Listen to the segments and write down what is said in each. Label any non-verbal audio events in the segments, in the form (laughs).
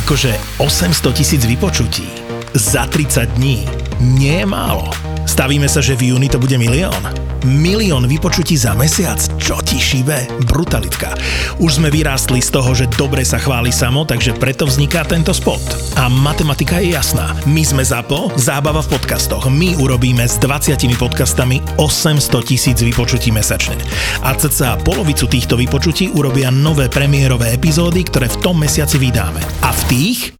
Akože 800 tisíc vypočutí za 30 dní nie je málo. Stavíme sa, že v júni to bude milión. Milión vypočutí za mesiac? Čo ti šíbe? Brutalitka. Už sme vyrástli z toho, že dobre sa chváli samo, takže preto vzniká tento spot. A matematika je jasná. My sme ZAPO, zábava v podcastoch. My urobíme s 20 podcastami 800 tisíc vypočutí mesačne. A cca polovicu týchto vypočutí urobia nové premiérové epizódy, ktoré v tom mesiaci vydáme. A v tých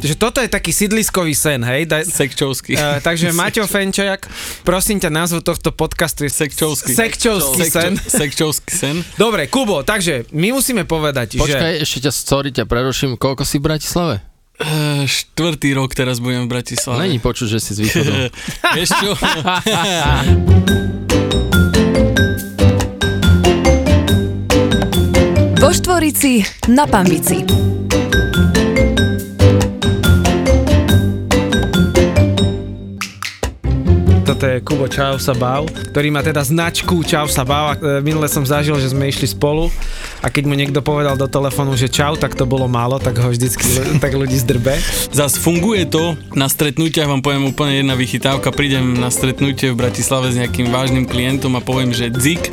Takže toto je taký sídliskový sen, hej? Da, Sekčovský. Uh, takže (laughs) Maťo Fenčajak, prosím ťa, názvu tohto podcastu je Sekčovský. Sekčovský sen. (laughs) Sekčovský sen. Dobre, Kubo, takže my musíme povedať, Počkaj, že... ešte ťa, sorry, ťa preruším. Koľko si v Bratislave? Uh, štvrtý rok teraz budem v Bratislave. Není počuť, že si z východu. (laughs) Vieš čo? Vo Štvorici na Pambici. Toto je Kubo Čau sa bav, ktorý má teda značku Čau sa bav. A, e, Minule som zažil, že sme išli spolu a keď mu niekto povedal do telefónu, že čau, tak to bolo málo, tak ho vždycky (laughs) tak ľudí zdrbe. Zas funguje to na stretnutiach, vám poviem úplne jedna vychytávka, prídem na stretnutie v Bratislave s nejakým vážnym klientom a poviem, že dzik,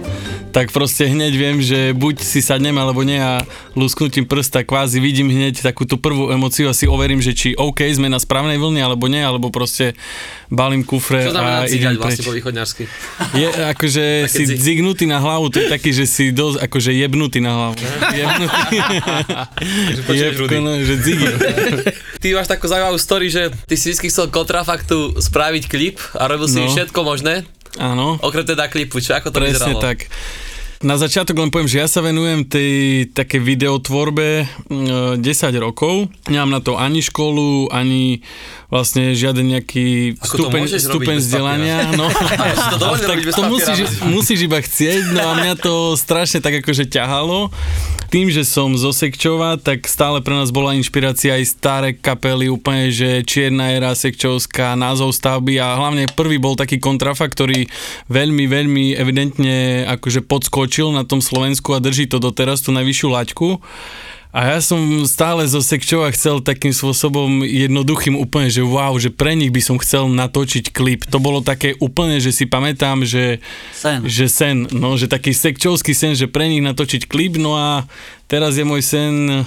tak proste hneď viem, že buď si sadnem alebo nie a lusknutím prsta kvázi vidím hneď takú tú prvú emociu a si overím, že či OK, sme na správnej vlne alebo nie, alebo proste balím kufre Čo a idem vlastne preč. po východňarsky? Je akože (laughs) si dzik. zignutý na hlavu, to je taký, že si dosť akože jebnutý na hlavu. (laughs) Jebnutý. (laughs) Jebko, no, že dzig. Ty máš takú zaujímavú story, že ty si vždy chcel kontrafaktu spraviť klip a robil si No. všetko možné, Áno. okrem teda klipu, čo ako to Presne vyzeralo? tak. Na začiatok len poviem, že ja sa venujem tej také videotvorbe mm, 10 rokov. Nemám na to ani školu, ani vlastne žiaden nejaký Ako stupeň, stupeň vzdelania. No, (laughs) to tak bez to musíš, musíš iba chcieť, no a mňa to strašne tak akože ťahalo. Tým, že som zo Sekčova, tak stále pre nás bola inšpirácia aj staré kapely, úplne, že Čierna era Sekčovská, názov stavby a hlavne prvý bol taký kontrafa, ktorý veľmi, veľmi evidentne akože podskočil na tom Slovensku a drží to doteraz, tú najvyššiu laťku. A ja som stále zo Sekčova chcel takým spôsobom jednoduchým úplne, že wow, že pre nich by som chcel natočiť klip. To bolo také úplne, že si pamätám, že Sen. že sen, no, že taký sekčovský sen, že pre nich natočiť klip, no a teraz je môj sen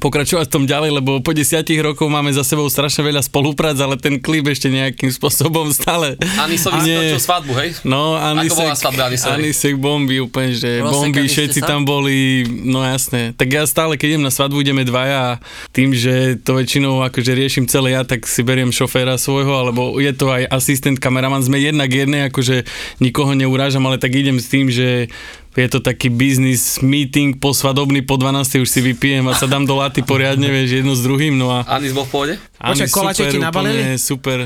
pokračovať v tom ďalej, lebo po desiatich rokov máme za sebou strašne veľa spoluprác, ale ten klip ešte nejakým (laughs) spôsobom stále... Anisovi Nie. točil svadbu, hej? No, Ako Anisek, svadba Anisovej? Anisek bomby, úplne, že Rozsekali bomby, všetci tam boli, no jasné. Tak ja stále, keď idem na svadbu, ideme dvaja a tým, že to väčšinou akože riešim celé ja, tak si beriem šoféra svojho, alebo je to aj asistent, kameraman, sme jednak jedné, akože nikoho neurážam, ale tak idem s tým, že je to taký business meeting posvadobný po 12. už si vypijem a sa dám do laty poriadne, vieš, jedno s druhým, no a Anis bol v pohode? Počkaj, Áno, koláče super, ti nabalili? úplne Super,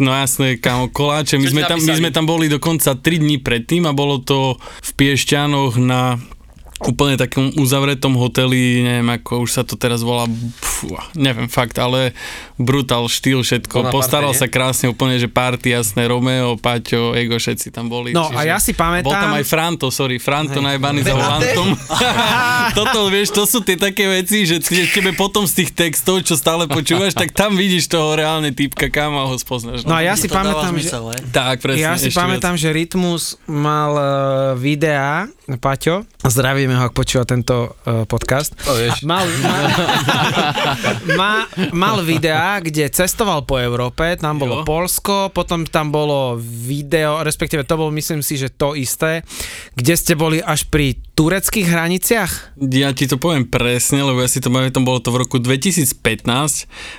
no jasné, kámo, koláče. My sme, tam, my sme tam boli dokonca 3 dní predtým a bolo to v Piešťanoch na úplne takom uzavretom hoteli, neviem ako už sa to teraz volá, pfú, neviem fakt, ale brutál štýl všetko. Plná Postaral party, sa krásne úplne, že party, jasné, Romeo, Paťo, Ego, všetci tam boli. No a ja si pamätám- Bol tam aj Franto, sorry, Franto najbaný za volantom. (laughs) Toto, vieš, to sú tie také veci, že te- tebe potom z tých textov, čo stále počúvaš, tak tam vidíš toho reálne typka, kam ho spoznáš. No a ja si pamätám, že... Tak, presne. Ja si pamätám, že Rytmus mal uh, videá, Paťo, zdravíme ho, ak počúva tento uh, podcast. Mal, mal, (laughs) (laughs) ma, mal videá, kde cestoval po Európe, tam bolo Jo. Polsko, potom tam bolo video, respektíve to bolo, myslím si, že to isté, kde ste boli až pri tureckých hraniciach. Ja ti to poviem presne, lebo ja si to pamätám, bolo to v roku 2015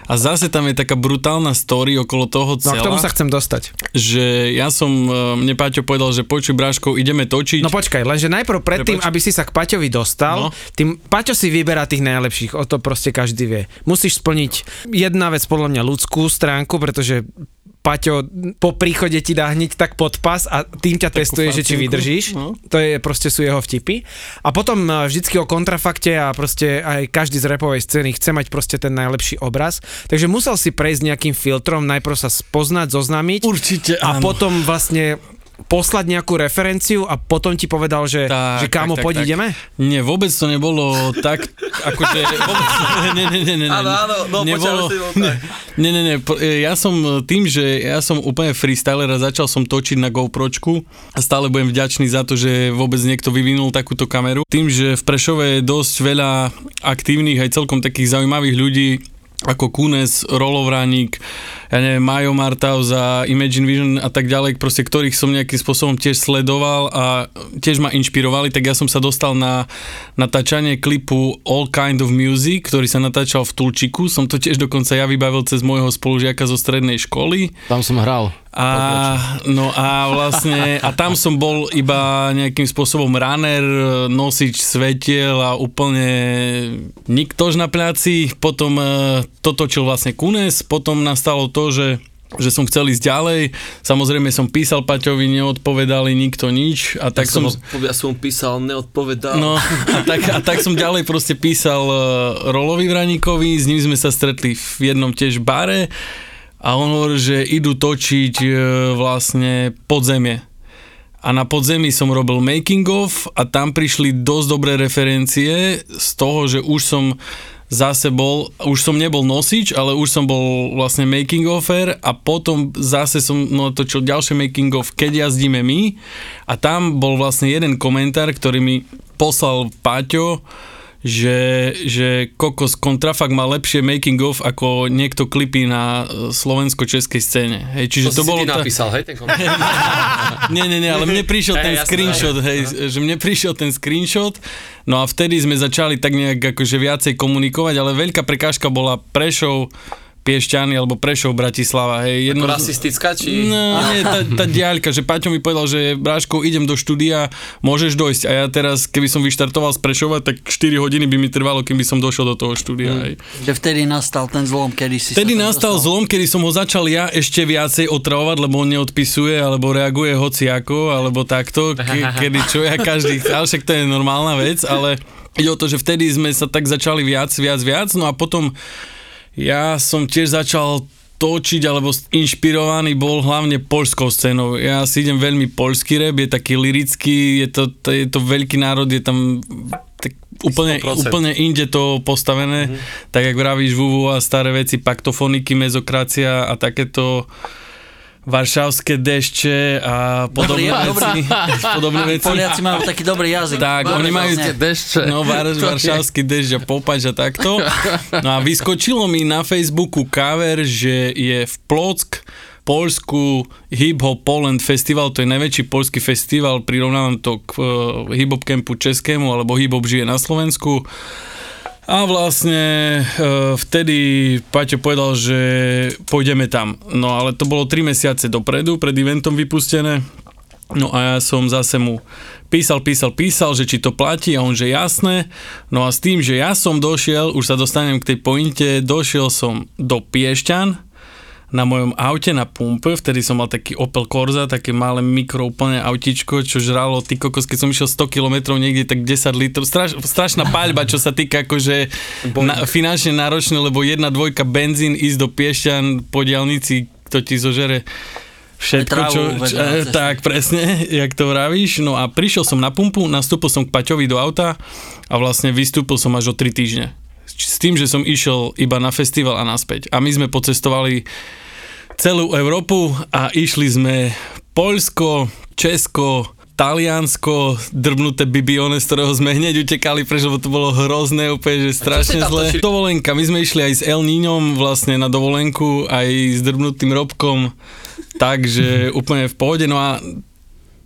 a zase tam je taká brutálna story okolo toho No celá, k tomu sa chcem dostať. že ja som, e, mne Paťo povedal, že počuj Bráško, ideme točiť. No počkaj, lenže najprv predtým, aby si sa k Paťovi dostal, No. tým Paťo si vyberá tých najlepších, o to proste každý vie. Musíš splniť jedna vec podľa mňa ľudskú stránku, pretože Paťo po príchode ti dá hneď tak pod pas a tým ťa testuje, že či vydržíš. no. To je proste sú jeho vtipy. A potom e, vždycky o kontrafakte a proste aj každý z repovej scény chce mať proste ten najlepší obraz. Takže musel si prejsť nejakým filtrom, najprv sa spoznať, zoznámiť Určite a áno. potom vlastne poslať nejakú referenciu a potom ti povedal, že, Tak, že kámo, tak, tak, poď tak. ideme? Nie, vôbec to nebolo tak, akože... (laughs) Vôbec, nie, nie, nie, nie. Áno, áno, no, nebolo, počal si bol tak. nie, nie, nie, po- e, ja som tým, že ja som úplne freestyler a začal som točiť na GoPročku a stále budem vďačný za to, že vôbec niekto vyvinul takúto kameru. Tým, že v Prešove je dosť veľa aktívnych aj celkom takých zaujímavých ľudí, ako Kunes, Rolovránik, ja neviem, Majo Martaus a Imagine Vision a tak ďalej, proste ktorých som nejakým spôsobom tiež sledoval a tiež ma inšpirovali, tak ja som sa dostal na natáčanie klipu All Kind of Music, ktorý sa natáčal v Tulčiku. Som to tiež dokonca ja vybavil cez môjho spolužiaka zo strednej školy. Tam som hral. A, no a vlastne, a tam som bol iba nejakým spôsobom runner, nosič svetiel a úplne niktož na pláci. Potom e, to točil vlastne Kunes, potom nastalo to, že že som chcel ísť ďalej. Samozrejme som písal Paťovi, neodpovedali nikto nič a tak Tak som, som... ja som písal, neodpovedal. No a tak, a tak som ďalej proste písal uh, Rolovi Vraníkovi, s ním sme sa stretli v jednom tiež bare a on hovoril, že idú točiť uh, vlastne podzemie. A na podzemí som robil making of a tam prišli dosť dobré referencie z toho, že už som zase bol, už som nebol nosič, ale už som bol vlastne making offer a potom zase som no, točil ďalšie making of, keď jazdíme my a tam bol vlastne jeden komentár, ktorý mi poslal Paťo, že, že Kokos Kontrafakt má lepšie making of ako niekto klipy na e, slovensko-českej scéne. Hej, čiže to, to, si bolo ty tá- napísal, hej, ten (laughs) nie, nie, nie, ale mne prišiel ten screenshot, hej, že mne prišiel ten screenshot, no a vtedy sme začali tak nejak akože viacej komunikovať, ale veľká prekážka bola Prešov, Piešťany alebo Prešov, Bratislava, hej. Ako z- rasistická, či... No, nie, tá, tá diaľka, že Paťo mi povedal, že Bráško, idem do štúdia, môžeš dojsť. A ja teraz, keby som vyštartoval z Prešova, tak 4 hodiny by mi trvalo, kým by som došiel do toho štúdia. Mm. Hej. Že vtedy nastal ten zlom, kedy si Vtedy nastal dostal. zlom, kedy som ho začal ja ešte viacej otravovať, lebo on neodpisuje, alebo reaguje hociako, alebo takto, ke, (laughs) kedy čo ja každý, ale však to je normálna vec, ale ide o to, že vtedy sme sa tak začali viac, viac, viac, no a potom ja som tiež začal točiť alebo inšpirovaný bol hlavne poľskou scénou. Ja si idem veľmi poľský rap, je taký lirický, je to, to, je to veľký národ, je tam tak úplne, 100%. úplne inde to postavené, mm-hmm. tak jak vravíš VUVU a staré veci, paktofoniky, mezokracia a takéto varšavské dešče a podobné Dobrý, veci. (laughs) podobné veci. Poliaci majú taký dobrý jazyk. Tak, oni majú Dešče. No, var, varšavský dešť a popač a takto. No a vyskočilo mi na Facebooku cover, že je v Plock, Polsku Hip Hop Poland Festival, to je najväčší polský festival, prirovnávam to k uh, hip hop campu českému, alebo hip hop žije na Slovensku. A vlastne uh, vtedy Paťo povedal, že pôjdeme tam. No ale to bolo 3 mesiace dopredu, pred eventom vypustené. No a ja som zase mu písal, písal, písal, že či to platí a on, že jasné. No a s tým, že ja som došiel, už sa dostanem k tej pointe, došiel som do Piešťan, na mojom aute na pumpe, vtedy som mal taký Opel Corsa, také malé mikro úplne autičko, čo žralo, ty kokos, keď som išiel 100 km niekde, tak 10 litrov, straš, strašná paľba, čo sa týka akože na, finančne náročné, lebo jedna dvojka benzín ísť do Piešťan po diálnici, to ti zožere všetko, čo, čo, tak presne, jak to vravíš. No a prišiel som na pumpu, nastúpil som k Paťovi do auta a vlastne vystúpil som až o 3 týždne. S tým, že som išiel iba na festival a naspäť. A my sme pocestovali celú Európu a išli sme Poľsko, Česko, Taliansko, drbnuté bibione, z ktorého sme hneď utekali, pretože to bolo hrozné, úplne, že strašne zle. točili? Dovolenka, my sme išli aj s El Níňom vlastne na dovolenku, aj s drbnutým robkom, takže úplne v pohode. No a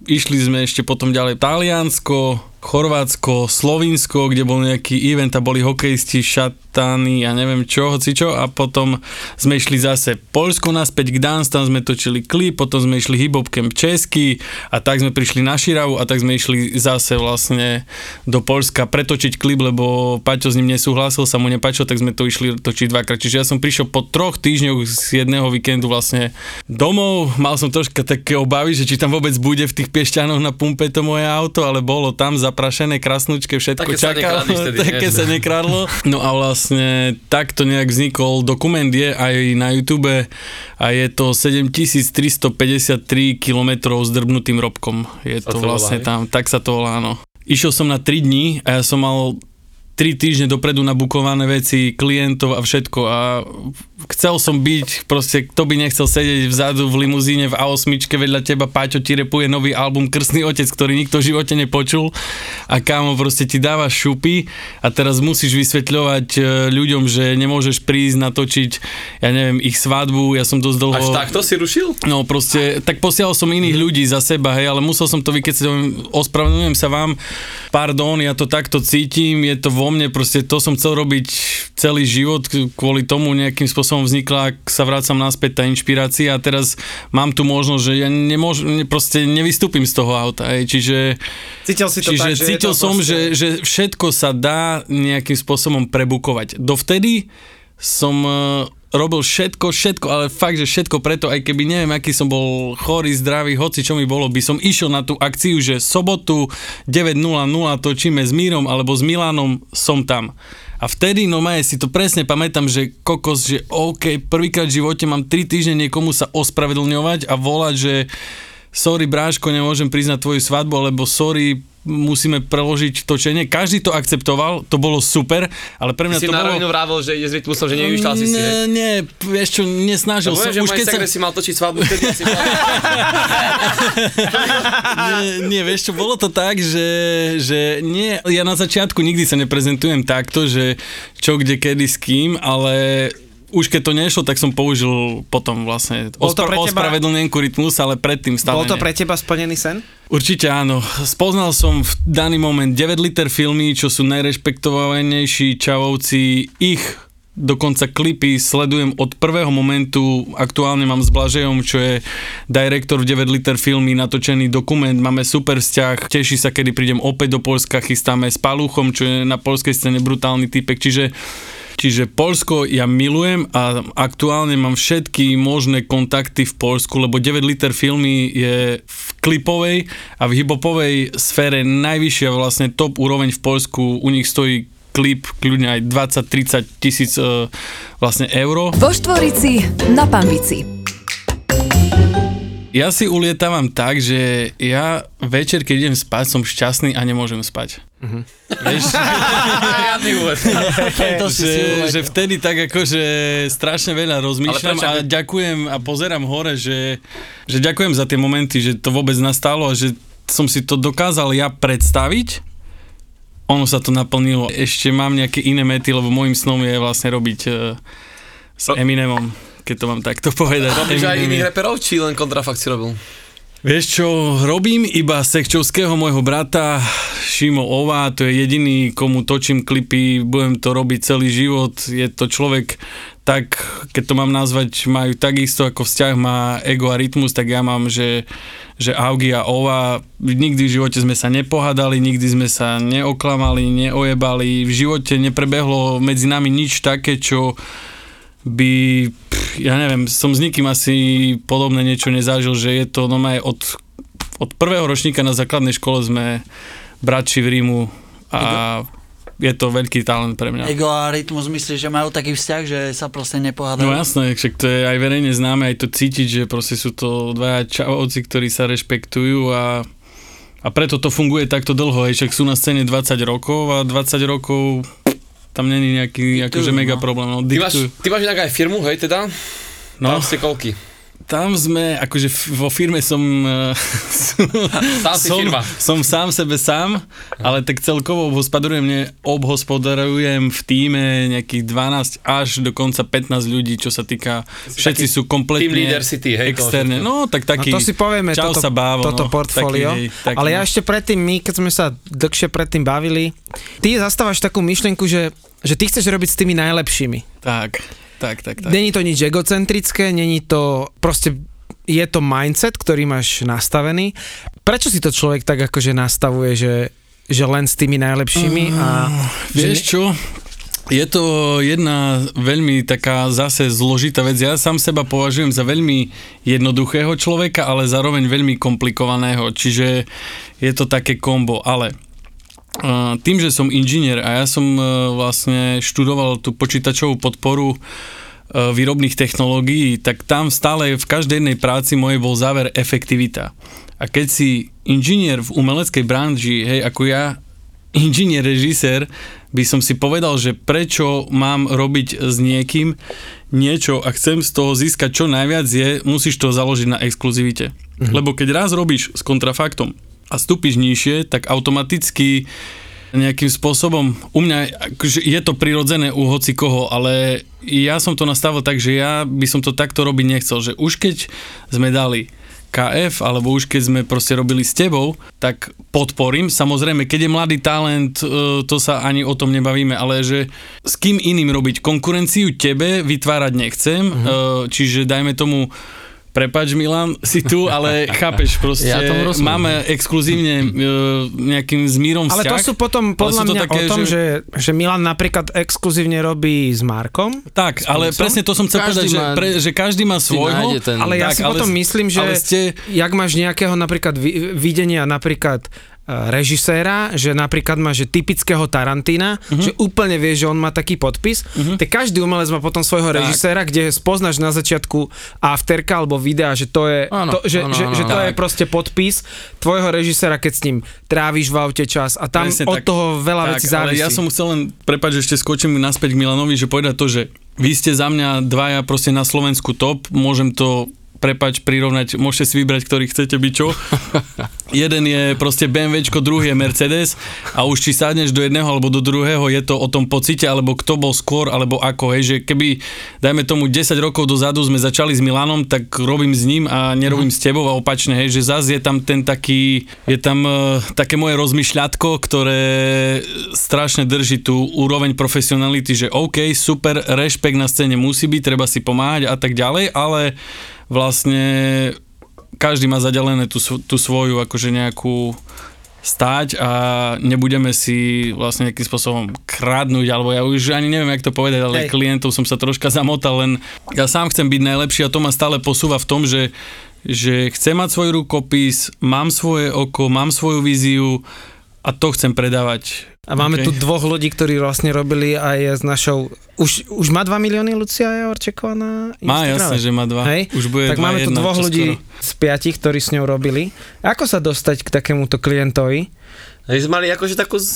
išli sme ešte potom ďalej Taliansko, Chorvátsko, Slovinsko, kde bol nejaký event a boli hokejisti, šatany a neviem čo, hoci čo a potom sme išli zase Polsko naspäť k Dance, tam sme točili klip, potom sme išli hip Český a tak sme prišli na Širavu a tak sme išli zase vlastne do Polska pretočiť klip, lebo Paťo s ním nesúhlasil, sa mu nepáčilo, tak sme to išli točiť dvakrát. Čiže ja som prišiel po troch týždňoch z jedného víkendu vlastne domov, mal som troška také obavy, že či tam vôbec bude v tých piešťanoch na pumpe to moje auto, ale bolo tam zaprašené, krasnúčke, všetko Také čakalo, vtedy, (laughs) také sa nekradlo. No a vlastne takto nejak vznikol dokument, je aj na YouTube a je to 7353 km s drbnutým robkom. Je to to volá, vlastne hej? tam, tak sa to volá, áno. Išiel som na 3 dní a ja som mal 3 týždne dopredu nabukované veci, klientov a všetko. A chcel som byť, proste kto by nechcel sedieť vzadu v limuzíne v A8 vedľa teba, Páťo ti repuje nový album Krstný otec, ktorý nikto v živote nepočul. A kámo proste ti dáva šupy a teraz musíš vysvetľovať e, ľuďom, že nemôžeš prísť natočiť, ja neviem, ich svadbu, ja som dosť dlho... Až takto si rušil? No proste, tak posielal som iných ľudí za seba, hej, ale musel som to vykecať, ospravedlňujem sa vám, pardon, ja to takto cítim, je to vo mne, proste to som chcel robiť celý život, kvôli tomu nejakým spôsobom vznikla, ak sa vrácam naspäť tá inšpirácia a teraz mám tu možnosť, že ja nemôžem, proste nevystúpim z toho auta, hej, čiže... Cítil si to Čiže tak, že cítil som, proste- že, že všetko sa dá nejakým spôsobom prebukovať. Dovtedy som e, robil všetko, všetko, ale fakt, že všetko preto, aj keby neviem, aký som bol chorý, zdravý, hoci čo mi bolo, by som išiel na tú akciu, že sobotu 9.00 točíme s Mírom alebo s Milanom, som tam. A vtedy, no maje, si to presne pamätám, že kokos, že OK, prvýkrát v živote mám 3 týždne niekomu sa ospravedlňovať a volať, že sorry bráško, nemôžem na tvoju svadbu, alebo sorry, musíme preložiť točenie. Každý to akceptoval, to bolo super, ale pre mňa Si to bolo... rovinu vrával, že ide s rytmusom, že nevyšľal si si, hej? Nie, čo, nesnažil som. že Už keď sa... si mal točiť svadbu, vtedy si mal... (laughs) nie, nie, vieš čo, bolo to tak, že, že nie, ja na začiatku nikdy sa neprezentujem takto, že čo, kde, kedy, s kým, ale už keď to nešlo, tak som použil potom vlastne Bol to ospra- ospravedlnenku rytmus, ale predtým stále Bol to pre teba splnený sen? Určite áno. Spoznal som v daný moment 9 liter filmy, čo sú najrešpektovanejší čavovci. Ich dokonca klipy sledujem od prvého momentu. Aktuálne mám s Blažejom, čo je direktor v 9 liter filmy, natočený dokument. Máme super vzťah. Teší sa, kedy prídem opäť do Polska. Chystáme s Paluchom, čo je na polskej scéne brutálny typek. Čiže Čiže Polsko ja milujem a aktuálne mám všetky možné kontakty v Polsku, lebo 9 liter filmy je v klipovej a v hibopovej sfére najvyššia vlastne top úroveň v Polsku. U nich stojí klip kľudne aj 20-30 tisíc e, vlastne euro. Vo Štvorici na Pambici. Ja si ulietávam tak, že ja večer, keď idem spať, som šťastný a nemôžem spať. Vieš, (laughs) Riadny (laughs) úvod. To si si že, vtedy tak akože strašne veľa rozmýšľam prečo? a ďakujem a pozerám hore, že, že ďakujem za tie momenty, že to vôbec nastalo a že som si to dokázal ja predstaviť. Ono sa to naplnilo. Ešte mám nejaké iné mety, lebo môjim snom je vlastne robiť uh, s Eminemom, keď to mám takto povedať. Robíš aj iných reperov, či len kontrafakt si robil? Vieš čo, robím iba Sekčovského môjho brata Šimo Ova, to je jediný, komu točím klipy, budem to robiť celý život, je to človek tak, keď to mám nazvať, majú takisto ako vzťah má ego a rytmus, tak ja mám, že, že Augi a Ova, nikdy v živote sme sa nepohadali, nikdy sme sa neoklamali, neojebali, v živote neprebehlo medzi nami nič také, čo by, ja neviem, som s nikým asi podobné niečo nezažil, že je to normálne od, od prvého ročníka na základnej škole sme bratši v Rímu a je to veľký talent pre mňa. Ego a rytmus myslíš, že majú taký vzťah, že sa proste nepohádajú? No jasné, však to je aj verejne známe, aj to cítiť, že proste sú to dvaja čavovci, ktorí sa rešpektujú a, a preto to funguje takto dlho, aj však sú na scéne 20 rokov a 20 rokov tam není nejaký Diktujú, akože mega no. problém. No, Ty máš, ty máš inak aj firmu, hej teda? No. Tam ste koľky? Tam sme, akože vo firme som... (laughs) Sám si som, firma. som sám sebe sám, ale tak celkovo obhospodarujem, ne, obhospodarujem v týme nejakých 12 až dokonca 15 ľudí, čo sa týka, všetci sú kompletne team leader si ty, hej, všetko. No, tak taký... no to si povieme, čau toto, sa bávo, toto no, portfólio. Taký, ale ja no. ešte predtým, my, keď sme sa dlhšie predtým bavili, ty zastávaš takú myšlienku, že, že ty chceš robiť s tými najlepšími. Tak, tak, tak, tak. Není to nič egocentrické, není to proste je to mindset, ktorý máš nastavený. Prečo si to človek tak akože nastavuje, že, že len s tými najlepšími a... Vieš že, čo? Je to jedna veľmi taká zase zložitá vec. Ja sám seba považujem za veľmi jednoduchého človeka, ale zároveň veľmi komplikovaného. Čiže je to také kombo. Ale uh, tým, že som inžinier a ja som uh, vlastne študoval tú počítačovú podporu uh, výrobných technológií, tak tam stále v každej jednej práci mojej bol záver efektivita. A keď si inžinier v umeleckej branži, hej, ako ja, inžinier, režisér, by som si povedal, že prečo mám robiť s niekým niečo a chcem z toho získať čo najviac je, musíš to založiť na exkluzivite. Mhm. Lebo keď raz robíš s kontrafaktom a stúpiš nižšie, tak automaticky nejakým spôsobom, u mňa akože je to prirodzené u hoci koho, ale ja som to nastavil tak, že ja by som to takto robiť nechcel, že už keď sme dali KF, alebo už keď sme proste robili s tebou, tak podporím. Samozrejme, keď je mladý talent, e, to sa ani o tom nebavíme, ale že s kým iným robiť konkurenciu tebe vytvárať nechcem, uh-huh. čiže dajme tomu Prepač Milan, si tu, ale (laughs) chápeš proste, Ja tomu rozumiem. máme exkluzívne e, nejakým s Mírom ale vzťah. to sú potom podľa sú to mňa také, o tom, že... Že, že Milan napríklad exkluzívne robí s Markom, Tak, ale presne to som chcel Každý povedať, že, má- pre, že každý má svojho. ten... ale ja Tak, si ale potom s- myslím, že ale ste- jak máš nejakého napríklad vi- videnia napríklad režiséra, že napríklad má že typického Tarantína, Mhm. uh-huh. že úplne vie, že on má taký podpis, uh-huh. tak každý umelec má potom svojho Tak. režiséra, kde spoznáš na začiatku afterka alebo videa, že to je, Áno, to, že, áno, že, áno. že to je proste podpis tvojho režiséra, keď s ním tráviš v aute čas a tam Presne od tak. toho veľa tak, vecí ale závisí. ja som chcel len, prepáč, ešte skočím naspäť k Milanovi, že povedať to, že vy ste za mňa dvaja proste na Slovensku top, môžem to prepač, prirovnať, môžete si vybrať, ktorý chcete byť čo. (laughs) Jeden je proste BMWčko, druhý je Mercedes a už či sadneš do jedného alebo do druhého, je to o tom pocite, alebo kto bol skôr, alebo ako, hej, že keby, dajme tomu 10 rokov dozadu sme začali s Milanom, tak robím s ním a nerobím s tebou a opačne, hej, že zase je tam ten taký, je tam uh, také moje rozmýšľatko, ktoré strašne drží tú úroveň profesionality, že OK, super, rešpekt na scéne musí byť, treba si pomáhať a tak ďalej, ale vlastne každý má zadelené tú, tú svoju akože nejakú stáť a nebudeme si vlastne nejakým spôsobom kradnúť, alebo ja už ani neviem, jak to povedať, ale Hej. klientov som sa troška zamotal, len ja sám chcem byť najlepší a to ma stále posúva v tom, že, že chcem mať svoj rukopis, mám svoje oko, mám svoju víziu a to chcem predávať. A máme OK. tu dvoch ľudí, ktorí vlastne robili aj s našou... Už, už má 2 milióny Lucia Javorčeková na Má Instagrame? jasne, že má dva. Hej? Už bude tak dva, máme tu dvoch čoskoro. ľudí z piatich, ktorí s ňou robili. Ako sa dostať k takémuto klientovi, Hej, sme mali akože takú z,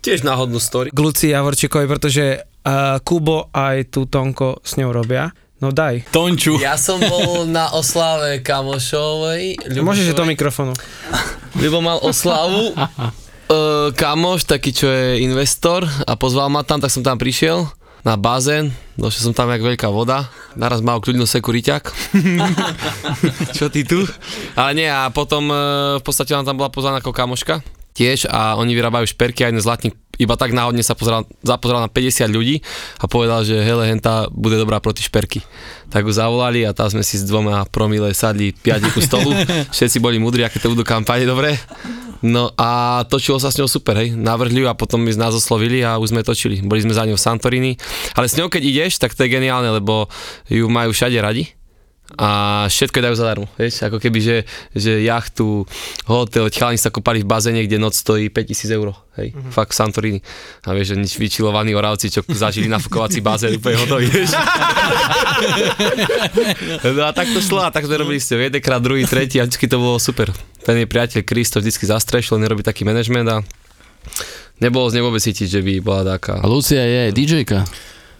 tiež náhodnú story. k Lucii Javorčekovej, pretože uh, Kubo aj tu Tonko s ňou robia. No daj. Tonču. Ja som bol na oslave kamošovej. Môžeš do Ľubošovej. mikrofónu. Ľubo mal oslavu. (laughs) Uh, kamoš, taký čo je investor a pozval ma tam, tak som tam prišiel na bazén, došiel som tam jak veľká voda, naraz mal kľudnú sekuriťak. (laughs) čo ty tu? Ale nie, a potom uh, v podstate ona tam bola pozvaná ako kamoška tiež a oni vyrábajú šperky a jeden zlatník iba tak náhodne sa pozeral, zapozeral na 50 ľudí a povedal, že hele, henta bude dobrá proti šperky. Tak ju zavolali a tam sme si s dvoma promile sadli piati ku stolu, (laughs) všetci boli múdri, aké to budú kampane, dobre? No a točilo sa s ňou super, hej, navrhli ju a potom my z nás oslovili a už sme točili. Boli sme za ňou v Santorini, ale s ňou keď ideš, tak to je geniálne, lebo ju majú všade radi a všetko dajú zadarmo, vieš, ako keby, že, že jachtu, hotel, chalani sa kopali v bazéne, kde noc stojí 5000 eur, hej, mm-hmm. fakt v Santorini. A vieš, že nič vyčilovaní oravci, čo zažili nafukovací bazén, úplne hotový, vieš. no a tak to šlo, a tak sme robili ste jedenkrát, druhý, tretí a vždycky to bolo super. Ten je priateľ Chris to vždycky zastrešil, nerobí taký manažment a nebolo z nej vôbec cítiť, že by bola taká. A Lucia je DJ-ka.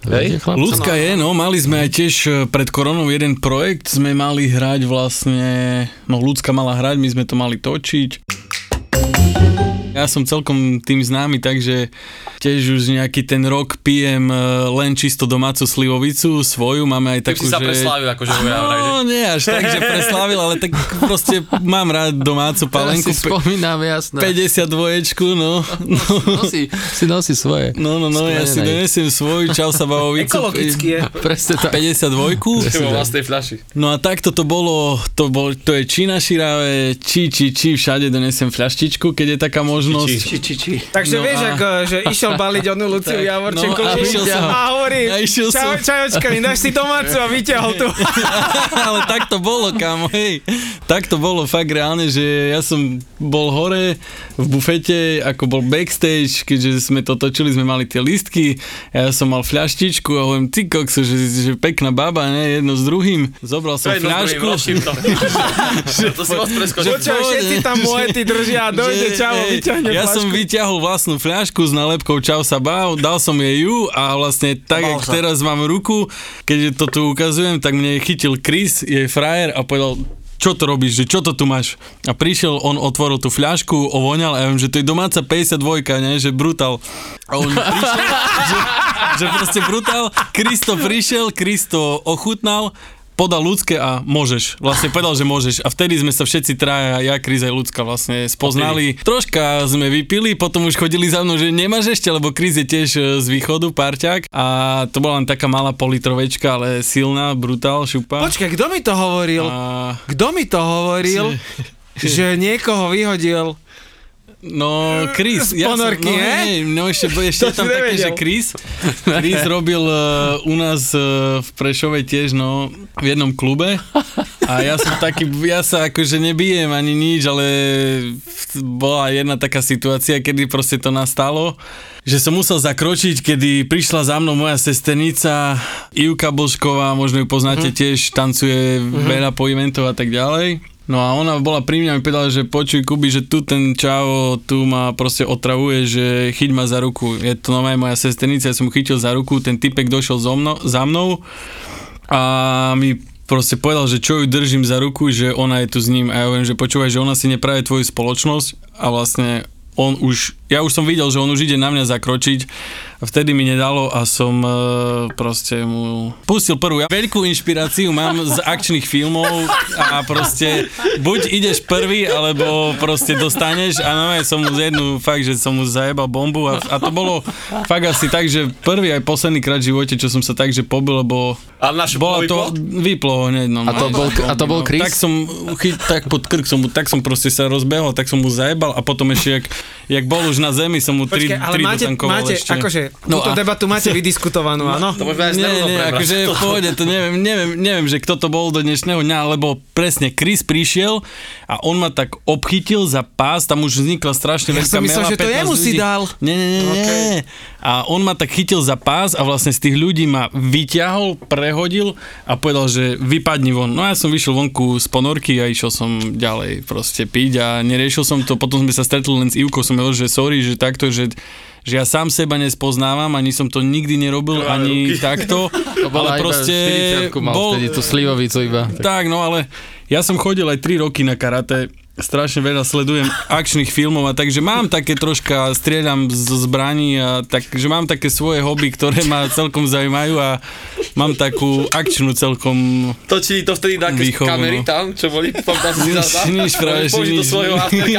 Hej? Ľudská je, no, mali sme aj tiež e, pred koronou jeden projekt, sme mali hrať vlastne, no ľudská mala hrať, my sme to mali točiť. Ja som celkom tým známy, takže tiež už nejaký ten rok pijem e, len čisto domácu slivovicu, svoju, máme aj takú, si sa že... preslávil, akože? No, nie až tak, že preslávil, ale tak proste mám rád domácu Teraz palenku. si spomínam, jasné. 52, no. no. Nosí, si nosí svoje. No, no, no, ja si donesiem svoju, čau sa bavovicu. Ekologicky je. (laughs) Presne tak. 52. Vo vlastnej fľaši. No a takto to bolo, to, bol, to je či na širave, či, či, či, všade donesem fľaštičku, keď je taká možnosť. Či, či, či. Takže No vieš, a- ako, že išiel baliť onu (laughs) Luciu Tak, Javorčenku no a išiel som. a hovorí, A išiel čau, som. čajočka, mi dáš si domácu a vyťahol tu. (laughs) Ale tak to bolo, kámo, hej. Tak to bolo fakt reálne, že ja som bol hore v bufete, ako bol backstage, keďže sme to točili, sme mali tie listky, ja som mal fľaštičku a hovorím, ty kokso, že, že pekná baba, ne, jedno s druhým. Zobral som fľašku. (laughs) to si moc preskočil. Počkaj, všetci tam moje ty držia a dojde, čau, hej, vyťahne Ja flašku. som vyťahol vlastnú fľašku s nálepkou Čau sa bav, dal som jej ju a vlastne tak, jak teraz mám ruku, keď to tu ukazujem, tak mne chytil Chris, jej frajer a povedal, čo to robíš, že čo to tu máš? A prišiel, on otvoril tú fľašku, ovoňal a ja viem, že to je domáca 52, ne, že brutál. A on prišiel, (laughs) že, že proste brutál, Kristo prišiel, Kristo ochutnal, podal ľudské a môžeš. Vlastne povedal, že môžeš. A vtedy sme sa všetci traja, ja, Kris aj ľudská vlastne spoznali. Troška sme vypili, potom už chodili za mnou, že nemáš ešte, lebo Kris je tiež e, z východu, parťák. A to bola len taká malá politrovečka, ale silná, brutál, šupa. Počkaj, kto mi to hovoril? A, Kto mi to hovoril, (laughs) že niekoho vyhodil? No, Chris, Z ponorky, no, ne? hej, no ešte, ešte je tam také, že Chris, Chris robil uh, u nás uh, v Prešove tiež, no, v jednom klube a ja som taký, ja sa akože nebijem ani nič, ale bola jedna taká situácia, kedy proste to nastalo, že som musel zakročiť, kedy prišla za mnou moja sesternica Ivka Božková, možno ju poznáte tiež, tancuje veľa po eventov a tak ďalej. No a ona bola pri mňa a mi povedala, že počuj Kuby, že tu ten čavo tu ma proste otravuje, že chyť ma za ruku. Je to normálne moja sesternica, ja som chytil za ruku, ten typek došiel zo mnou, za mnou a mi proste povedal, že čo ju držím za ruku, že ona je tu s ním a ja hovorím, že počúvaj, že ona si nepraje tvoju spoločnosť a vlastne on už, ja už som videl, že on už ide na mňa zakročiť a vtedy mi nedalo a som e, proste mu pustil prvú. Ja veľkú inšpiráciu mám z akčných filmov a proste buď ideš prvý, alebo proste dostaneš a no som mu jednu fakt, že som mu zajebal bombu a, a to bolo fakt asi tak, že prvý aj posledný krát v živote, čo som sa tak, že pobil, lebo A naše bola to, vyplo hneď, no. A to bol- a to bol no, Chris? Tak som, chy, tak pod krk som mu, tak som proste sa rozbehol, tak som mu zajebal a potom ešte, jak, jak bol už na zemi, som mu tri, Počkaj, ale tri máte, dotankoval máte ešte. akože, No túto a- debatu máte vydiskutovanú, (laughs) áno? To môžeme aj Nie, nie, akože (laughs) v pohode, to neviem, neviem, neviem, že kto to bol do dnešného dňa, lebo presne Chris prišiel a on ma tak obchytil za pás, tam už vznikla strašne Ja veľká som myslel, že to 15 jemu si dal. Nie, nie, nie, nie. A on ma tak chytil za pás a vlastne z tých ľudí ma vyťahol, prehodil a povedal, že vypadni von. No a ja som vyšiel vonku z ponorky a išiel som ďalej proste piť a neriešil som to, potom sme sa stretli len s Ivkou, som hovoril, že sorry, že takto, že že ja sám seba nespoznávam, ani som to nikdy nerobil, ani takto. To bola ale proste 40 mal bol, vtedy tú slivovicu iba. tak, no ale ja som chodil aj 3 roky na karate, strašne veľa sledujem akčných filmov a takže mám také troška, strieľam zo zbraní a tak, že mám také svoje hobby, ktoré ma celkom zaujímajú a mám takú akčnú celkom Točili to vtedy také Výchovu, kamery no. tam, čo boli, pamätám si Nič, nič, práve, že Použiť do nič. svojho,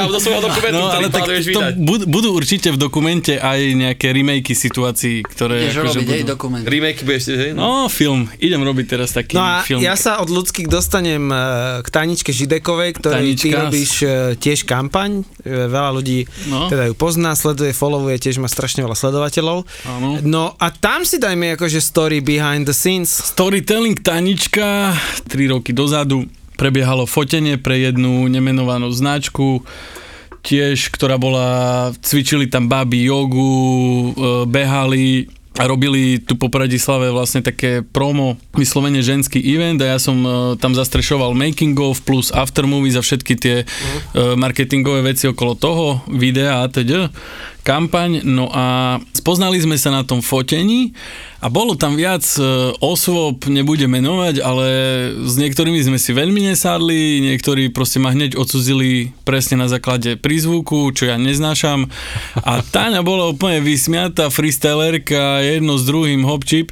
do svojho dokumentu, No ktorý ale tak to vydať. budú, budú určite v dokumente aj nejaké remakey situácií, ktoré Ideš akože robiť, budú. dokument. Remake budeš, hej? No, film. Idem robiť teraz taký No a film. ja sa od ľudských dostanem e, k Taničke Židekovej, ktorej ty Tanička. Robíš e, tiež kampaň. E, Veľa ľudí No. teda ju pozná, sleduje, followuje, tiež má strašne veľa sledovateľov. Áno. No a tam si dajme akože story behind the scenes. Storytelling Tanička 3 roky dozadu prebiehalo fotenie pre jednu nemenovanú značku tiež, ktorá bola, cvičili tam baby jogu, e, behali robili tu po Bratislave vlastne také promo, vyslovene ženský event a ja som e, tam zastrešoval making of plus after movie za všetky tie e, marketingové veci okolo toho, videa a teď. Kampaň, no a spoznali sme sa na tom fotení a bolo tam viac e, osôb, nebudem menovať, ale s niektorými sme si veľmi nesadli, niektorí proste ma hneď odsudzili presne na základe prízvuku, čo ja neznášam. A Táňa bola úplne vysmiatá, freestylerka, jedno s druhým hopčip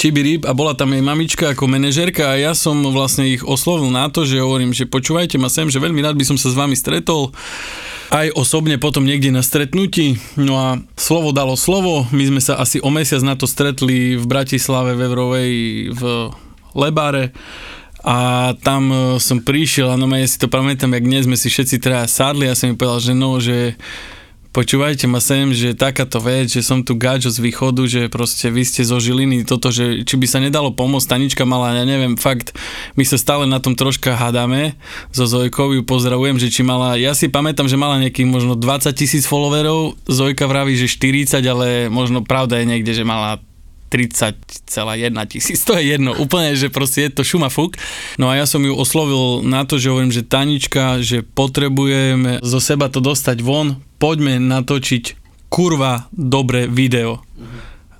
Čibirip a bola tam jej mamička ako manažerka a ja som vlastne ich oslovil na to, že hovorím, že počúvajte ma sem, že veľmi rád by som sa s vami stretol. Aj osobne potom niekde na stretnutí. No a slovo dalo slovo, my sme sa asi o mesiac na to stretli v Bratislave, v Evrovej, v Lebáre a tam e, som prišiel a no ja si to pamätám, jak dnes sme si všetci teda sadli a som mi povedal, že no, že Počúvajte ma sem, že takáto vec, že som tu gáčo z východu, že proste vy ste zo Žiliny, toto, že či by sa nedalo pomôcť, Tanička mala, ja neviem, fakt, my sa stále na tom troška hádame, so Zojkou ju pozdravujem, že či mala, ja si pamätám, že mala nejakých možno 20 tisíc followerov, Zojka vraví, že 40, ale možno pravda je niekde, že mala 30,1 tisíc, to je jedno, úplne, že proste je to šuma fuk. No a ja som ju oslovil na to, že hovorím, že Tanička, že potrebujem zo seba to dostať von, poďme natočiť kurva dobré video.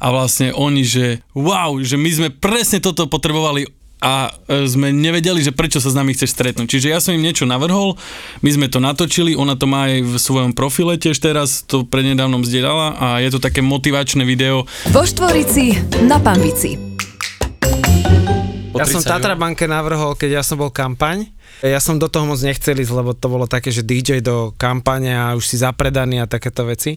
A vlastne oni, že wow, že my sme presne toto potrebovali a e, sme nevedeli, že prečo sa s nami chceš stretnúť. Čiže ja som im niečo navrhol, my sme to natočili, ona to má aj v svojom profile tiež teraz, to prednedávnom zdieľala a je to také motivačné video. Vo Štvorici na Pambici. Ja som Tatra banke navrhol, keď ja som bol kampaň. Ja som do toho moc nechcel ísť, lebo to bolo také, že DJ do kampane a už si zapredaný a takéto veci.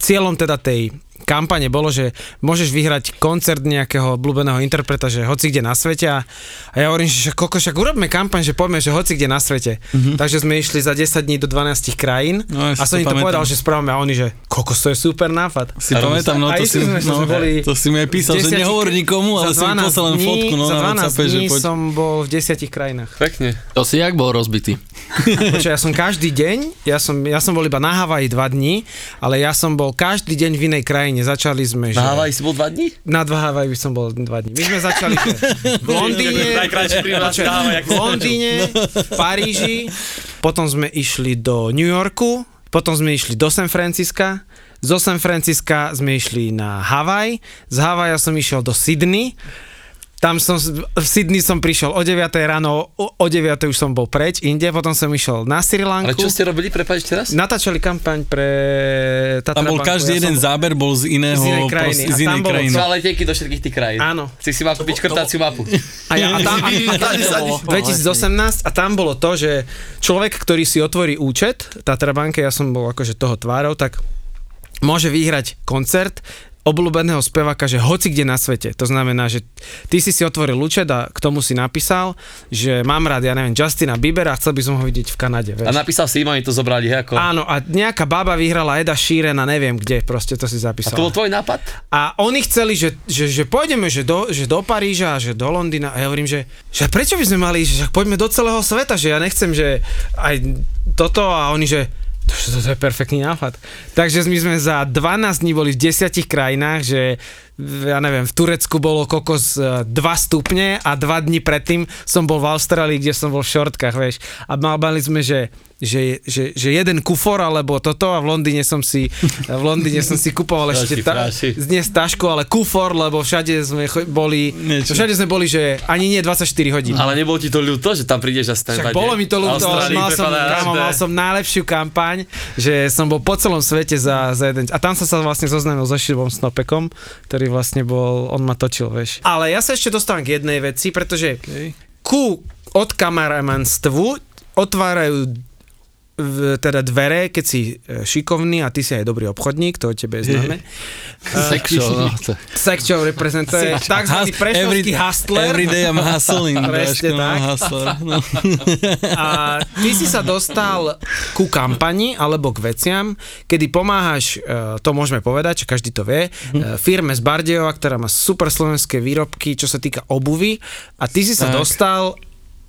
Cieľom teda tej kampane bolo, že môžeš vyhrať koncert nejakého obľúbeného interpreta, že hoci kde na svete a, a ja hovorím, že koko, však urobme kampaň, že poďme, že hoci kde na svete. Mm-hmm. Takže sme išli za 10 dní do 12 krajín No, ja si a som to im to pamätám. povedal, že správame a oni, že kokos, to je super nápad. Si pamätám, no A to si, sme, no, boli to si mi aj písal, že 10 nehovor nikomu, ale za som mi 12 poslal len fotku, no za na 12 WhatsAppe, že dní poď. som bol v 10 krajinách. Pekne. To si jak bol rozbitý? Počkaj, ja som každý deň, ja som, ja som bol iba na Havaji dva dní, ale ja som bol každý deň v inej krajine. Začali sme, že... Na Havaji si bol dva dní? Na dva Havaji by som bol dva dní. My sme začali že v (laughs) Londýne, v Londýne, v Paríži, potom sme išli do New Yorku, potom sme išli do San Francisca, zo San Francisca sme išli na Havaj, z Havaja som išiel do Sydney, tam som, v Sydney som prišiel o 9 ráno, o, o 9 už som bol preč inde, potom som išiel na Sri Lanku. Ale čo ste robili, prepáč ešte raz? Natáčali kampaň pre Tatra Tam bol banku, každý ja jeden som... záber, bol z iného, Z inej krajiny. proste, A z inej bolo krajiny. Sú ale letenky do všetkých tých krajín. Áno. Si si mal kúpiť škrtaciu mapu. A, ja, a, tam, a, (laughs) a, tam, 2018 a tam bolo to, že človek, ktorý si otvorí účet Tatrabanke, ja som bol akože toho tvárov, tak môže vyhrať koncert obľúbeného speváka, že hoci kde na svete. To znamená, že ty si si otvoril účet a k tomu si napísal, že mám rád, ja neviem, Justina Biebera a chcel by som ho vidieť v Kanade. A Vieš. napísal si im, oni to zobrali, hej, ako... Áno, a nejaká baba vyhrala Eda Sheeran a neviem kde, proste to si A zapísal. to bol tvoj nápad? A oni chceli, že, že, že pôjdeme že do, že do Paríža, že do Londýna a ja hovorím, že, že prečo by sme mali, že poďme do celého sveta, že ja nechcem, že aj toto a oni, že to, to, to je perfektný nápad. Takže my sme za 12 dní boli v 10 krajinách, že ja neviem, v Turecku bolo kokos 2 stupne a 2 dní predtým som bol v Austrálii, kde som bol v šortkách, vieš. A mal- mali sme, že, že, že, že jeden kufor alebo toto a v Londýne som si, v Londýne som si kupoval ešte ta, nie tašku, ale kufor, lebo všade sme cho- boli, Niečo. všade sme boli, že ani nie 24 hodín. Ale nebolo ti to ľúto, že tam prídeš a stane Však bolo mi to ľúto, ale mal som, kámo, mal som najlepšiu kampaň, že som bol po celom svete za, za jeden... A tam som sa vlastne zoznámil so Šibom Snopekom, ktorý vlastne bol, on ma točil, vieš. Ale ja sa ešte dostávam k jednej veci, pretože ku od kameramanstvu otvárajú teda dvere, keď si e, šikovný a ty si aj dobrý obchodník, to o tebe je známe. (laughs) Sexual, to- Sekčov reprezentuje takzvaný prešovský hustler. Every day I'm hustling. (laughs) Presne tak. hustler, no. A ty si sa dostal ku kampani alebo k veciam, kedy pomáhaš, e, to môžeme povedať, že každý to vie, e, firme z Bardejova, ktorá má super slovenské výrobky, čo sa týka obuvy a ty si sa Tak. dostal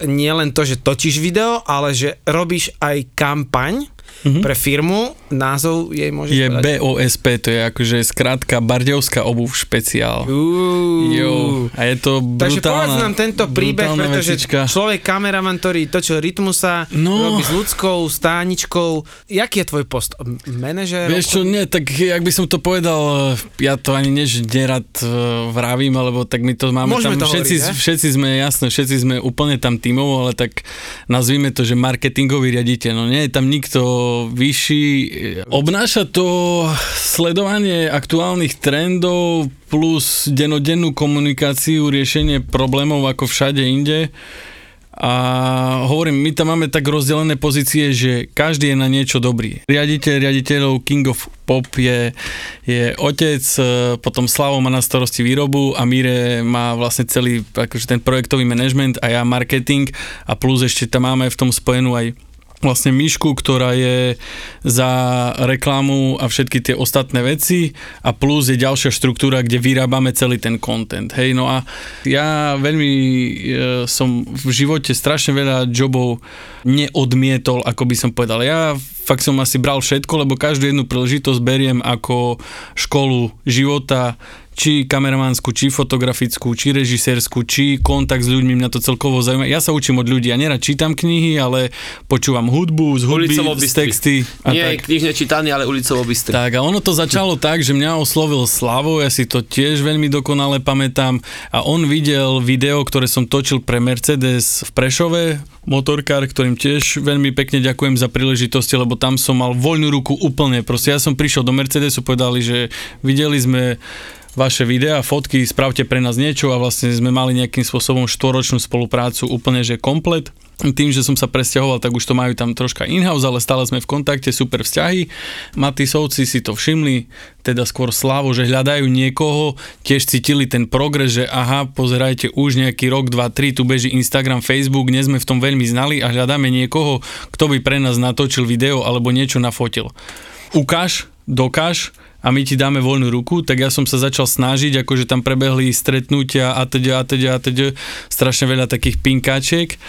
nie len to, že točíš video, ale že robíš aj kampaň mm-hmm. pre firmu. Názov jej môžeš Je povedať? BOSP, to je akože skrátka Bardejovská obuv špeciál. Uú. Jo, a je to Takže povedz brutálna, nám tento príbeh, brutálna pretože vecička. človek, kameraman, ktorý točil Rytmusa, No. robí s ľudskou, stáničkou. Jaký je tvoj post? Manažer? Vieš čo, nie, tak jak by som to povedal, ja to ani než nerad eh, vravím, alebo tak my to máme Môžeme tam, to všetci, hovoriť, všetci sme, jasné, všetci sme úplne tam tímovo, ale tak nazvime to, že marketingový riaditeľ, no nie je tam nikto vyšší. Obnáša to sledovanie aktuálnych trendov plus denodennú komunikáciu, riešenie problémov ako všade inde. A hovorím, my tam máme tak rozdelené pozície, že každý je na niečo dobrý. Riaditeľ riaditeľov King of Pop je, je otec, e, potom Slavo má na starosti výrobu a Mire má vlastne celý akože ten projektový manažment a ja marketing a plus ešte tam máme v tom spojenú aj vlastne myšku, ktorá je za reklamu a všetky tie ostatné veci a plus je ďalšia štruktúra, kde vyrábame celý ten content. Hej, no a ja veľmi e, som v živote strašne veľa jobov neodmietol, ako by som povedal. Ja fakt som asi bral všetko, lebo každú jednu príležitosť beriem ako školu života, či kameramánsku, či fotografickú, či režisérskú, či kontakt s ľuďmi, mňa to celkovo zaujíma. Ja sa učím od ľudí, ja nerad čítam knihy, ale počúvam hudbu, z hudby, z texty a Nie tak. knižne čítaný, ale ulicovo bystri. Tak a ono to začalo tak, že mňa oslovil Slavo, ja si to tiež veľmi dokonale pamätám a on videl video, ktoré som točil pre Mercedes v Prešove, motorkár, ktorým tiež veľmi pekne ďakujem za príležitosti, lebo tam som mal voľnú ruku úplne. Proste ja som prišiel do Mercedesu, povedali, že videli sme vaše videá, fotky, spravte pre nás niečo a vlastne sme mali nejakým spôsobom štvoročnú spoluprácu úplne, že komplet. Tým, že som sa presťahoval, tak už to majú tam troška in-house, ale stále sme v kontakte, super vzťahy. Matisovci si to všimli, teda skôr Slavo, že hľadajú niekoho, tiež cítili ten progres, že aha, pozerajte, už nejaký rok, dva, tri, tu beží Instagram, Facebook, nie sme v tom veľmi znali a hľadáme niekoho, kto by pre nás natočil video alebo niečo nafotil. Ukáž, dokáž, a my ti dáme voľnú ruku, tak ja som sa začal snažiť, akože tam prebehli stretnutia a teda a teda a teda, strašne veľa takých pinkáčiek.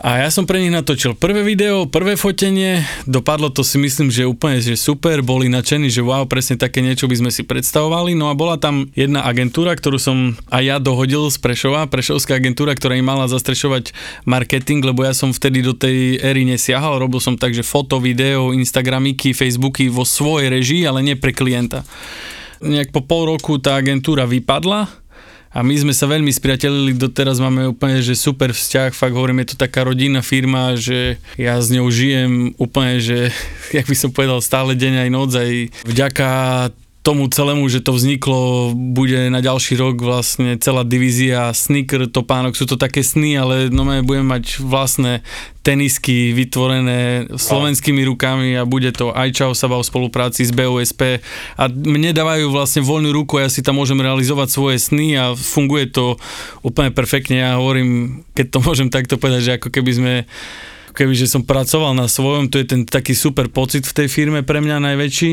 A ja som pre nich natočil prvé video, prvé fotenie, dopadlo to si myslím, že úplne že super, boli nadšení, že wow, presne také niečo by sme si predstavovali. No a bola tam jedna agentúra, ktorú som aj ja dohodil z Prešova, Prešovská agentúra, ktorá im mala zastrešovať marketing, lebo ja som vtedy do tej éry nesiahal, robil som tak, že foto, video, Instagramiky, Facebooky vo svojej režii, ale nie pre klienta. Nejak po pol roku tá agentúra vypadla, a my sme sa veľmi spriatelili, doteraz máme úplne, že super vzťah, fakt hovorím, je to taká rodinná firma, že ja s ňou žijem úplne, že, (laughs) jak by som povedal, stále deň aj noc, aj vďaka tomu celému, že to vzniklo, bude na ďalší rok vlastne celá divízia sneaker, topánok, sú to také sny, ale no budeme mať vlastné tenisky vytvorené slovenskými rukami a bude to aj Čau Saba v spolupráci s BOSP a mne dávajú vlastne voľnú ruku a ja si tam môžem realizovať svoje sny a funguje to úplne perfektne. Ja hovorím, keď to (laughs) môžem takto povedať, že ako keby sme keby že som pracoval na svojom, to je ten taký super pocit v tej firme pre mňa najväčší.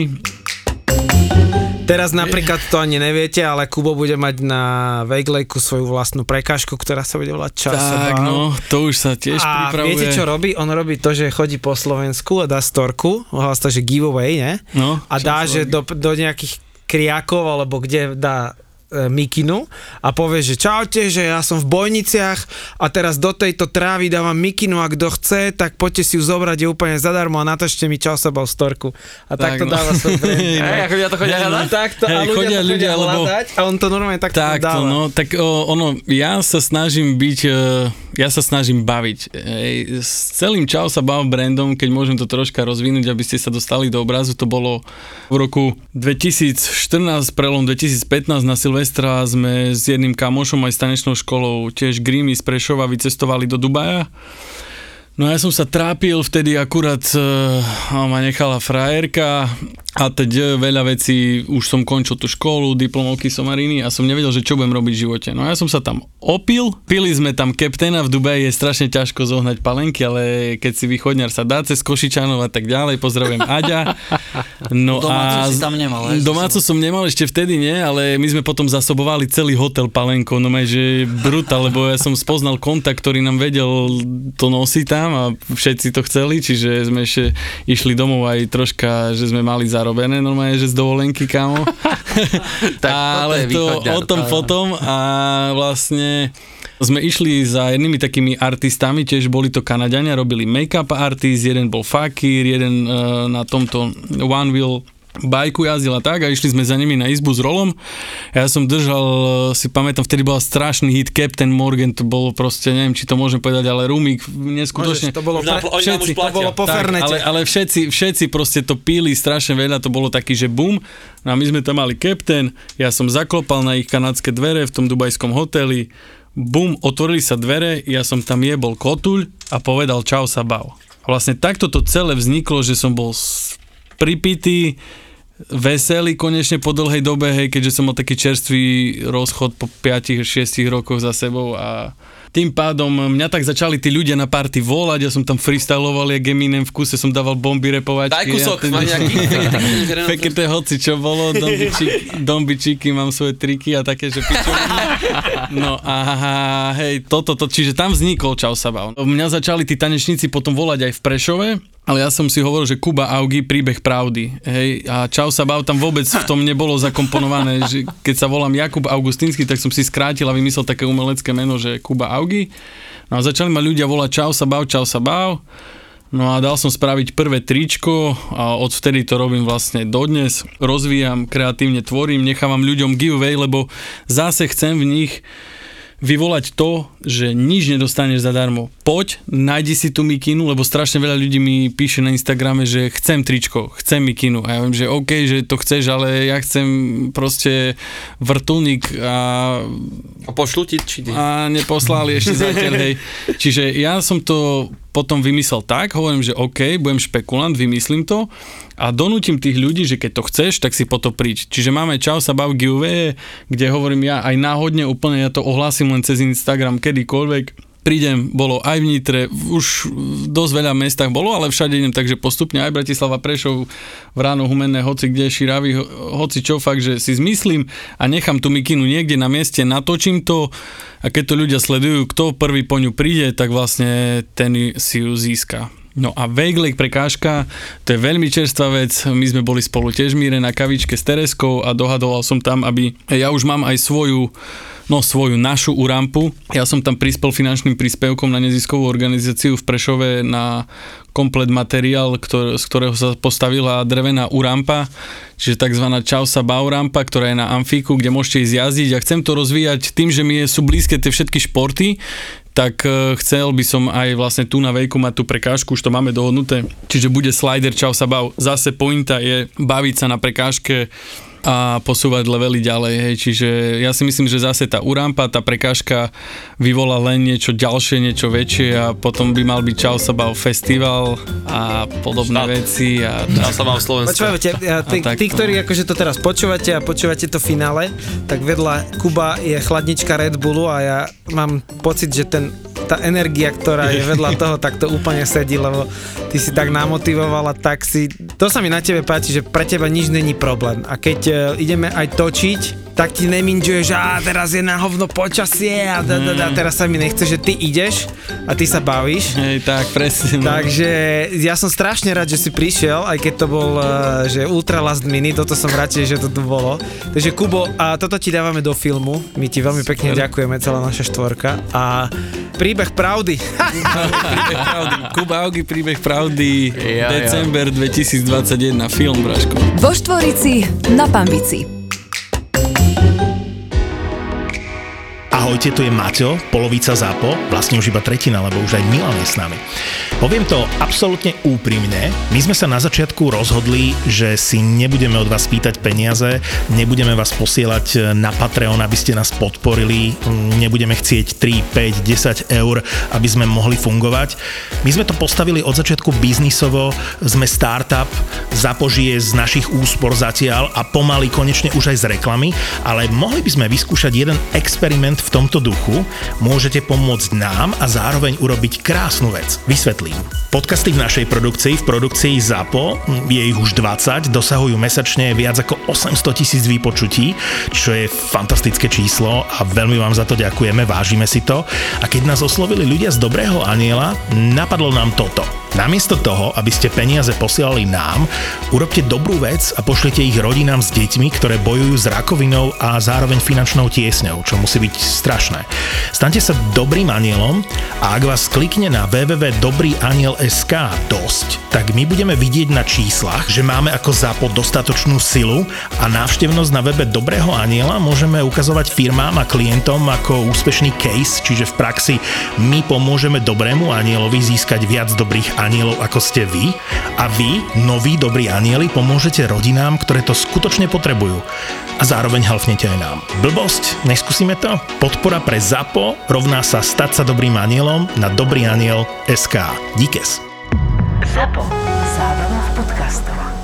Teraz napríklad to ani neviete, ale Kubo bude mať na Vejglejku svoju vlastnú prekážku, ktorá sa bude volať Čas Tak, no, to už sa tiež a pripravuje. viete, čo robí? On robí to, že chodí po Slovensku a dá storku, hlas to, že giveaway, ne? No, A dá, že do, do nejakých kriakov, alebo kde dá mikinu a povie, že čaute, že ja som v Bojniciach a teraz do tejto trávy dávam mikinu a kto chce, tak poďte si ju zobrať, je úplne zadarmo a natočte mi čau sa v storku. A Tak, takto no. dáva svoj (laughs) brand. Hej, ľudia to chodia hľadať? Takto, a Hej, ľudia, chodia to chodia ľudia, lebo- a on to normálne takto Takto, dáva. no, tak o, ono, ja sa snažím byť, e, ja sa snažím baviť. Ej, s celým Čau sa bav brandom, keď môžem to troška rozvinúť, aby ste sa dostali do obrazu, to bolo v roku 2014, prelom 2015 na Silvestra sme s jedným kamošom aj s tanečnou školou, tiež Grímy z Prešova, vycestovali do Dubaja. No ja som sa trápil, vtedy akurát uh, ma nechala frajerka a teď e, veľa vecí, už som končil tú školu, diplomovky somariny a som nevedel, že čo budem robiť v živote. No ja som sa tam opil, pili sme tam kaptena v Dubaji, je strašne ťažko zohnať palenky, ale keď si východňar sa dá cez Košičanov a tak ďalej, pozdravujem Aďa. No Domácu a si tam nemal, hej? Domácu som nemal ešte vtedy, nie, ale my sme potom zasobovali celý hotel palenkou, no že brutál, lebo ja som spoznal kontakt, ktorý nám vedel to nosiť tam a všetci to chceli, čiže sme ešte išli domov aj troška, že sme mali zarobené normálne, že z dovolenky, kámo. (laughs) Tak ale to o tom potom a vlastne sme išli za jednými takými artistami, tiež boli to Kanadiania, robili make-up artist, jeden bol fakír, jeden uh, na tomto One Wheel bajku jazdil a tak a išli sme za nimi na izbu s rolom. Ja som držal, si pamätám, vtedy bol strašný hit Captain Morgan, to bolo proste, neviem, či to môžem povedať, ale Rumik, neskutočne. Môžeš, to bolo, pre, už to bolo po Tak, ale, ale všetci, všetci proste to píli strašne veľa, to bolo taký, že bum. No a my sme tam mali Captain, ja som zaklopal na ich kanadské dvere v tom dubajskom hoteli, bum, otvorili sa dvere, ja som tam jebol kotuľ a povedal čau sa bav. A vlastne takto to celé vzniklo, že som bol pripitý, veselý konečne po dlhej dobe, hej, keďže som mal taký čerstvý rozchod po 5-6 rokoch za sebou a tým pádom mňa tak začali tí ľudia na party volať, ja som tam freestyloval, jak Eminem v kuse som dával bomby repovačky. Daj kúsok, ja, nejaký... (laughs) Fekete hoci čo bolo, dombičíky, dombičíky, mám svoje triky a také, že pičoviny. No a hej, toto, to, čiže tam vznikol Čau Sabao. Mňa začali tí tanečníci potom volať aj v Prešove, ale ja som si hovoril, že Kuba Augi, príbeh pravdy. Hej, a Čau Sabao tam vôbec v tom nebolo zakomponované, (laughs) že keď sa volám Jakub Augustínsky, tak som si skrátil a vymyslel také umelecké meno, že Kuba Augi. No a začali ma ľudia volať Čau Sabao, Čau Sabao. No a dal som spraviť prvé tričko a odvtedy to robím vlastne dodnes. Rozvíjam, kreatívne tvorím, nechávam ľuďom giveaway, lebo zase chcem v nich vyvolať to, že nič nedostaneš zadarmo. Poď, nájdi si tú mikinu, lebo strašne veľa ľudí mi píše na Instagrame, že chcem tričko, chcem mikinu. A ja viem, že OK, že to chceš, ale ja chcem proste vrtulník a A pošlu ti, či a neposlali ešte zatiaľ, hej. (laughs) Čiže ja som to potom vymyslel tak, hovorím, že OK, budem špekulant, vymyslím to a donútim tých ľudí, že keď to chceš, tak si po to príď. Čiže máme Čau sa bav kde hovorím ja aj náhodne úplne, ja to ohlásim len cez Instagram kedykoľvek, prídem, bolo aj v Nitre, už v dosť veľa mestách bolo, ale všade idem, takže postupne aj Bratislava, Prešov, Vráno, Humenné, hoci kde, Širavy, ho- hoci čo, fakt, že si zmyslím a nechám tú mikinu niekde na mieste, natočím to a keď to ľudia sledujú, kto prvý po ňu príde, tak vlastne ten si ju získa. No a Vejglek prekážka, to je veľmi čerstvá vec, my sme boli spolu tiež míre na kavičke s Tereskou a dohadoval som tam, aby ja už mám aj svoju no svoju našu urampu. Ja som tam prispel finančným príspevkom na neziskovú organizáciu v Prešove na komplet materiál, ktor- z ktorého sa postavila drevená urampa, čiže tzv. Čausa Baurampa, ktorá je na Amfíku, kde môžete ísť jazdiť a chcem to rozvíjať tým, že mi sú blízke tie všetky športy, tak e, chcel by som aj vlastne tu na Vejku mať tú prekážku, už to máme dohodnuté. Čiže bude slider Čau sa bav. Zase pointa je baviť sa na prekážke a posúvať levely ďalej. Hej. Čiže ja si myslím, že zase tá urampa, tá prekážka vyvolá len niečo ďalšie, niečo väčšie a potom by mal byť Čau sa bav festival a podobné Štát. veci. A Ja sa mám v Slovensku. Počúvajte, tí, tí, to- ktorí akože to teraz počúvate a počúvate to finále, tak vedľa Kuba je chladnička Red Bullu a ja mám pocit, že ten, tá energia, ktorá je vedľa toho, tak to úplne sedí, lebo ty si tak namotivovala, tak si... To sa mi na tebe páči, že pre teba nič není problém. A keď e, ideme aj točiť, tak ti neminžuje, že á, teraz je na hovno počasie a da, da, da, teraz sa mi nechce, že ty ideš a ty sa bavíš. Hej, tak presne. Takže ja som strašne rád, že si prišiel, aj keď to bol eh, že ultra last minute, toto som radšej, že to tu bolo. Takže Kubo, a toto ti dávame do filmu, my ti veľmi pekne ďakujeme, celá naša štvorka. A príbeh pravdy. príbeh pravdy. Kuba Augi, príbeh pravdy, Ja, ja. december 2021, film, Braško. Vo Štvorici na Pambici. Ahojte, tu je Maťo, polovica ZAPO, vlastne už iba tretina, lebo už aj Milan je s nami. Poviem to absolútne úprimne, my sme sa na začiatku rozhodli, že si nebudeme od vás pýtať peniaze, nebudeme vás posielať na Patreon, aby ste nás podporili, nebudeme chcieť 3, 5, 10 eur, aby sme mohli fungovať. My sme to postavili od začiatku biznisovo, sme startup, zapožije z našich úspor zatiaľ a pomaly konečne už aj z reklamy, ale mohli by sme vyskúšať jeden experiment tomto duchu. Môžete pomôcť nám a zároveň urobiť krásnu vec. Vysvetlím. Podcasty v našej produkcii, v produkcii ZAPO, je ich už 20, dosahujú mesačne viac ako 800 tisíc výpočutí, čo je fantastické číslo a veľmi vám za to ďakujeme, vážime si to. A keď nás oslovili ľudia z Dobrého aniela, napadlo nám toto. Namiesto toho, aby ste peniaze posielali nám, urobte dobrú vec a pošlite ich rodinám s deťmi, ktoré bojujú s rakovinou a zároveň finančnou tiesňou, čo musí byť strašné. Staňte sa dobrým anielom a ak vás klikne na www.dobrýaniel.sk dosť, tak my budeme vidieť na číslach, že máme ako zápod dostatočnú silu a návštevnosť na webe Dobrého aniela môžeme ukazovať firmám a klientom ako úspešný case, čiže v praxi my pomôžeme dobrému anielovi získať viac dobrých anielov ako ste vy a vy, noví dobrí anieli, pomôžete rodinám, ktoré to skutočne potrebujú. A zároveň halfnete aj nám. Blbosť? Neskúsime to? Podpora pre ZAPO rovná sa stať sa dobrým anielom na dobrýaniel.sk. Díkes. ZAPO. Zábrná v podcastovách.